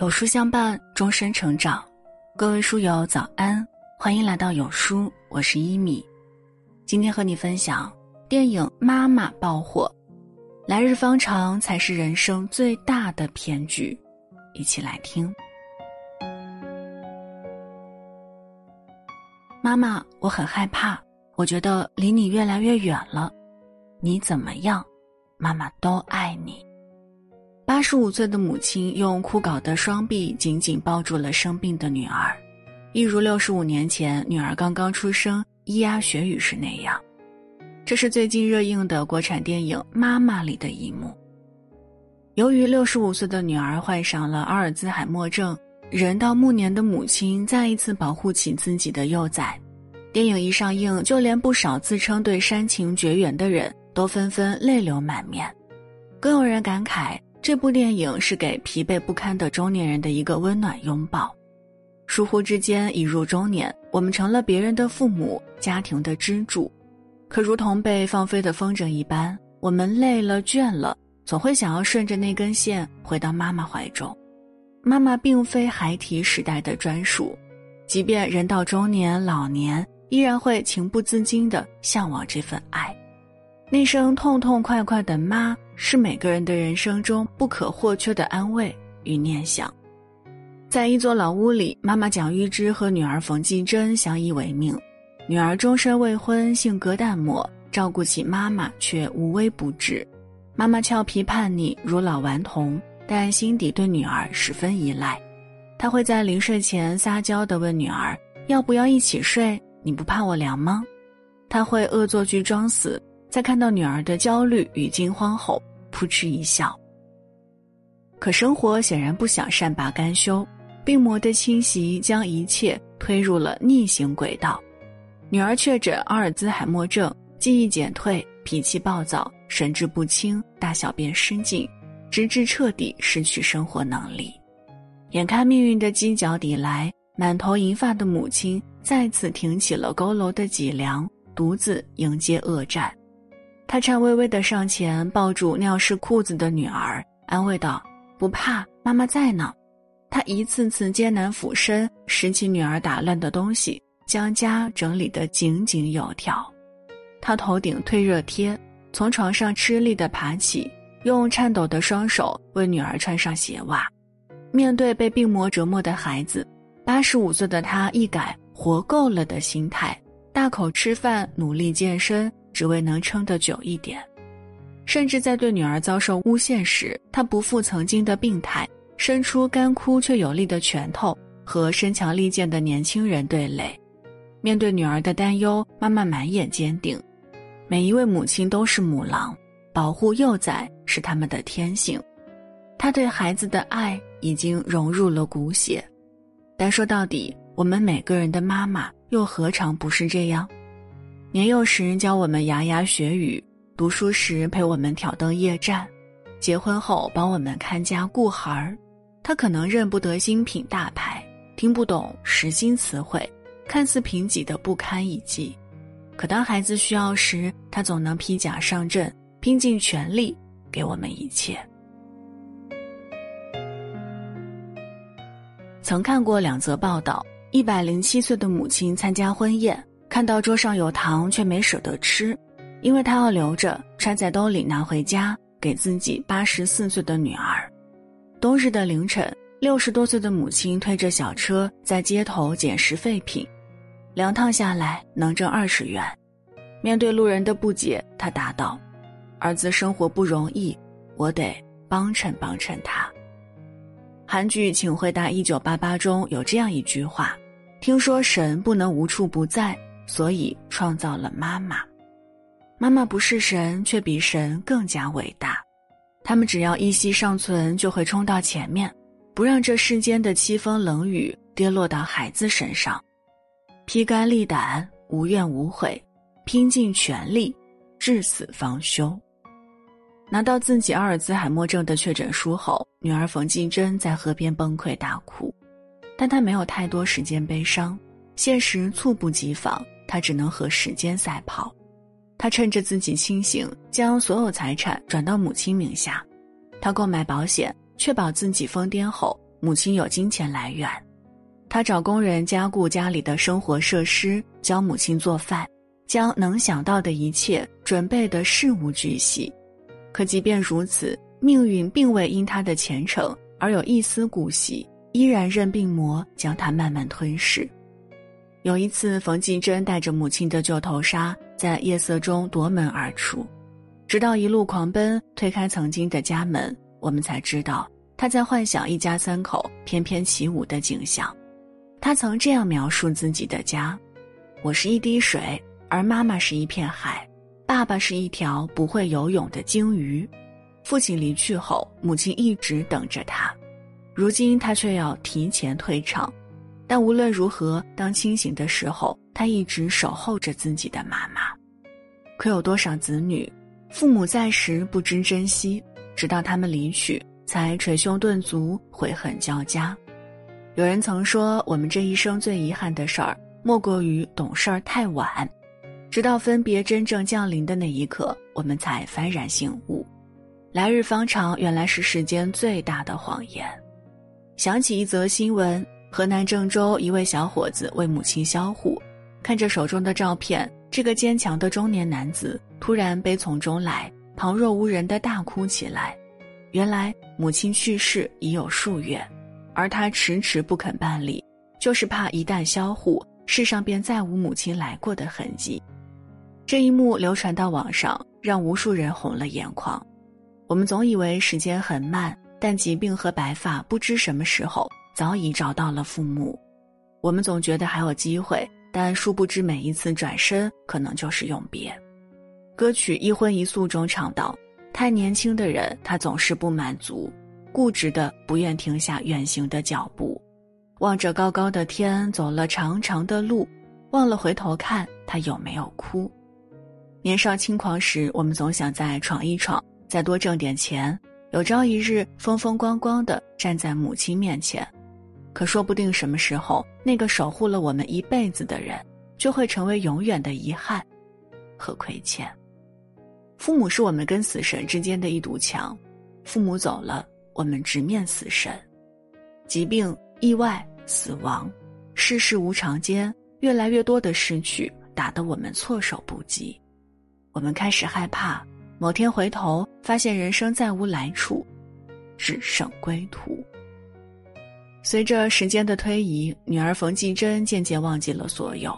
有书相伴，终身成长。各位书友早安，欢迎来到有书，我是一米。今天和你分享电影《妈妈》爆火，来日方长才是人生最大的骗局。一起来听。妈妈，我很害怕，我觉得离你越来越远了。你怎么样？妈妈都爱你。八十五岁的母亲用枯槁的双臂紧紧抱住了生病的女儿，一如六十五年前女儿刚刚出生咿呀学语时那样。这是最近热映的国产电影《妈妈》里的一幕。由于六十五岁的女儿患上了阿尔兹海默症，人到暮年的母亲再一次保护起自己的幼崽。电影一上映，就连不少自称对煽情绝缘的人都纷纷泪流满面，更有人感慨。这部电影是给疲惫不堪的中年人的一个温暖拥抱。疏忽之间，已入中年，我们成了别人的父母，家庭的支柱。可如同被放飞的风筝一般，我们累了、倦了，总会想要顺着那根线回到妈妈怀中。妈妈并非孩提时代的专属，即便人到中年、老年，依然会情不自禁地向往这份爱。那声痛痛快快的妈。是每个人的人生中不可或缺的安慰与念想。在一座老屋里，妈妈蒋玉芝和女儿冯继珍相依为命。女儿终身未婚，性格淡漠，照顾起妈妈却无微不至。妈妈俏皮叛逆，如老顽童，但心底对女儿十分依赖。她会在临睡前撒娇地问女儿：“要不要一起睡？你不怕我凉吗？”她会恶作剧装死，在看到女儿的焦虑与惊慌后。扑哧一笑。可生活显然不想善罢甘休，病魔的侵袭将一切推入了逆行轨道。女儿确诊阿尔兹海默症，记忆减退，脾气暴躁，神志不清，大小便失禁，直至彻底失去生活能力。眼看命运的犄角抵来，满头银发的母亲再次挺起了佝偻的脊梁，独自迎接恶战。他颤巍巍地上前抱住尿湿裤子的女儿，安慰道：“不怕，妈妈在呢。”他一次次艰难俯身拾起女儿打乱的东西，将家整理得井井有条。他头顶退热贴，从床上吃力地爬起，用颤抖的双手为女儿穿上鞋袜。面对被病魔折磨的孩子，八十五岁的他一改活够了的心态，大口吃饭，努力健身。只为能撑得久一点，甚至在对女儿遭受诬陷时，他不复曾经的病态，伸出干枯却有力的拳头，和身强力健的年轻人对垒。面对女儿的担忧，妈妈满眼坚定。每一位母亲都是母狼，保护幼崽是他们的天性。她对孩子的爱已经融入了骨血。但说到底，我们每个人的妈妈又何尝不是这样？年幼时教我们牙牙学语，读书时陪我们挑灯夜战，结婚后帮我们看家顾孩儿。他可能认不得精品大牌，听不懂时兴词汇，看似贫瘠的不堪一击。可当孩子需要时，他总能披甲上阵，拼尽全力给我们一切。曾看过两则报道：一百零七岁的母亲参加婚宴。看到桌上有糖，却没舍得吃，因为他要留着揣在兜里拿回家给自己八十四岁的女儿。冬日的凌晨，六十多岁的母亲推着小车在街头捡拾废品，两趟下来能挣二十元。面对路人的不解，他答道：“儿子生活不容易，我得帮衬帮衬他。”韩剧《请回答一九八八》中有这样一句话：“听说神不能无处不在。”所以创造了妈妈，妈妈不是神，却比神更加伟大。他们只要一息尚存，就会冲到前面，不让这世间的凄风冷雨跌落到孩子身上，披肝沥胆，无怨无悔，拼尽全力，至死方休。拿到自己阿尔兹海默症的确诊书后，女儿冯静珍在河边崩溃大哭，但她没有太多时间悲伤，现实猝不及防。他只能和时间赛跑，他趁着自己清醒，将所有财产转到母亲名下。他购买保险，确保自己疯癫后母亲有金钱来源，他找工人加固家里的生活设施，教母亲做饭，将能想到的一切准备的事无巨细。可即便如此，命运并未因他的虔诚而有一丝顾惜，依然任病魔将他慢慢吞噬。有一次，冯继珍带着母亲的旧头纱，在夜色中夺门而出，直到一路狂奔推开曾经的家门，我们才知道他在幻想一家三口翩翩起舞的景象。他曾这样描述自己的家：“我是一滴水，而妈妈是一片海，爸爸是一条不会游泳的鲸鱼。父亲离去后，母亲一直等着他，如今他却要提前退场。”但无论如何，当清醒的时候，他一直守候着自己的妈妈。可有多少子女，父母在时不知珍惜，直到他们离去，才捶胸顿足、悔恨交加。有人曾说，我们这一生最遗憾的事儿，莫过于懂事儿太晚。直到分别真正降临的那一刻，我们才幡然醒悟，来日方长原来是世间最大的谎言。想起一则新闻。河南郑州一位小伙子为母亲销户，看着手中的照片，这个坚强的中年男子突然悲从中来，旁若无人的大哭起来。原来母亲去世已有数月，而他迟迟不肯办理，就是怕一旦销户，世上便再无母亲来过的痕迹。这一幕流传到网上，让无数人红了眼眶。我们总以为时间很慢，但疾病和白发不知什么时候。早已找到了父母，我们总觉得还有机会，但殊不知每一次转身可能就是永别。歌曲《一荤一素》中唱道：“太年轻的人，他总是不满足，固执的不愿停下远行的脚步，望着高高的天，走了长长的路，忘了回头看他有没有哭。年少轻狂时，我们总想再闯一闯，再多挣点钱，有朝一日风风光光的站在母亲面前。”可说不定什么时候，那个守护了我们一辈子的人，就会成为永远的遗憾和亏欠。父母是我们跟死神之间的一堵墙，父母走了，我们直面死神。疾病、意外、死亡，世事无常间，越来越多的失去，打得我们措手不及。我们开始害怕，某天回头发现人生再无来处，只剩归途。随着时间的推移，女儿冯继珍渐渐忘记了所有。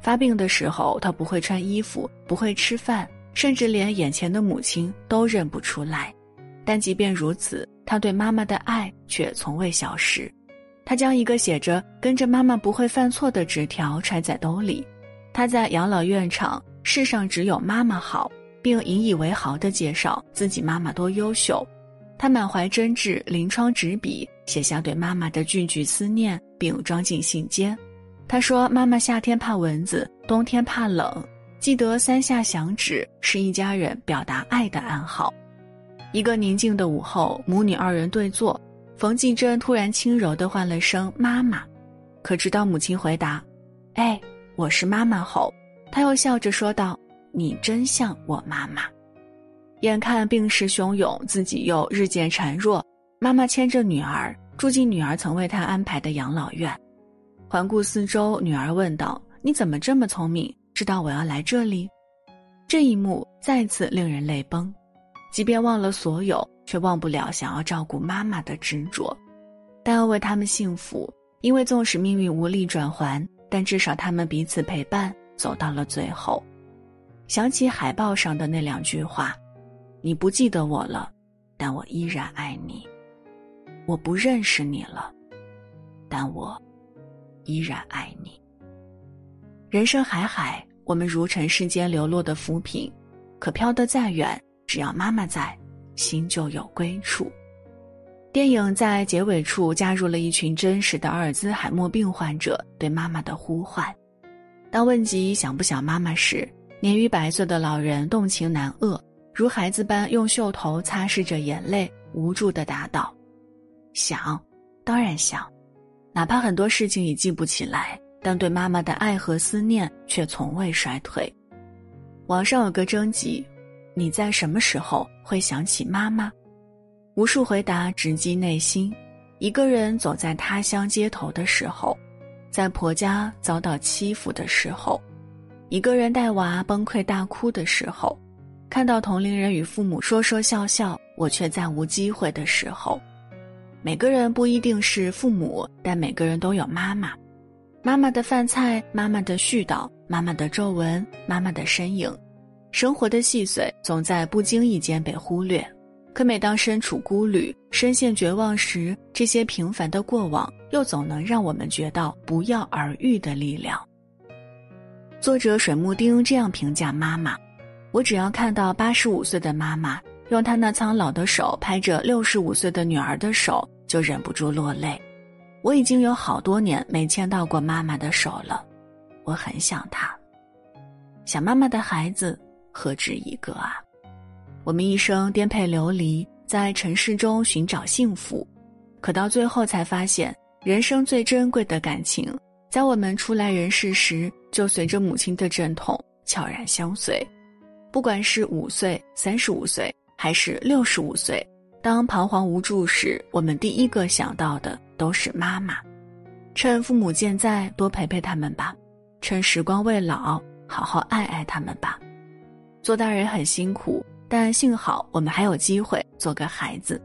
发病的时候，她不会穿衣服，不会吃饭，甚至连眼前的母亲都认不出来。但即便如此，她对妈妈的爱却从未消失。她将一个写着“跟着妈妈不会犯错”的纸条揣在兜里。她在养老院唱“世上只有妈妈好”，并引以为豪地介绍自己妈妈多优秀。她满怀真挚，临窗执笔写下对妈妈的句句思念，并装进信笺。他说：“妈妈夏天怕蚊子，冬天怕冷，记得三下响指是一家人表达爱的暗号。”一个宁静的午后，母女二人对坐，冯继珍突然轻柔地唤了声“妈妈”，可直到母亲回答：“哎，我是妈妈”后，他又笑着说道：“你真像我妈妈。”眼看病势汹涌，自己又日渐孱弱，妈妈牵着女儿住进女儿曾为她安排的养老院。环顾四周，女儿问道：“你怎么这么聪明，知道我要来这里？”这一幕再次令人泪崩。即便忘了所有，却忘不了想要照顾妈妈的执着。但要为他们幸福，因为纵使命运无力转还，但至少他们彼此陪伴走到了最后。想起海报上的那两句话。你不记得我了，但我依然爱你。我不认识你了，但我依然爱你。人生海海，我们如尘世间流落的浮萍，可飘得再远，只要妈妈在，心就有归处。电影在结尾处加入了一群真实的阿尔兹海默病患者对妈妈的呼唤。当问及想不想妈妈时，年逾百岁的老人动情难遏。如孩子般用袖头擦拭着眼泪，无助地答道：“想，当然想，哪怕很多事情已记不起来，但对妈妈的爱和思念却从未衰退。”网上有个征集：“你在什么时候会想起妈妈？”无数回答直击内心。一个人走在他乡街头的时候，在婆家遭到欺负的时候，一个人带娃崩溃大哭的时候，看到同龄人与父母说说笑笑，我却再无机会的时候。每个人不一定是父母，但每个人都有妈妈。妈妈的饭菜，妈妈的絮叨，妈妈的皱纹，妈妈的身影。生活的细碎总在不经意间被忽略，可每当身处孤旅、深陷绝望时，这些平凡的过往又总能让我们觉到不药而愈的力量。作者水木丁这样评价妈妈：“我只要看到八十五岁的妈妈用他那苍老的手拍着六十五岁的女儿的手，就忍不住落泪。我已经有好多年没牵到过妈妈的手了，我很想她，想妈妈的孩子。”何止一个啊！我们一生颠沛流离，在尘世中寻找幸福，可到最后才发现，人生最珍贵的感情，在我们出来人世时，就随着母亲的阵痛悄然相随。不管是五岁、三十五岁，还是六十五岁，当彷徨无助时，我们第一个想到的都是妈妈。趁父母健在，多陪陪他们吧；趁时光未老，好好爱爱他们吧。做大人很辛苦，但幸好我们还有机会做个孩子，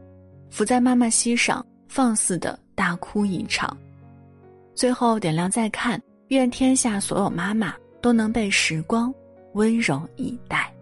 伏在妈妈膝上放肆的大哭一场。最后点亮再看，愿天下所有妈妈都能被时光温柔以待。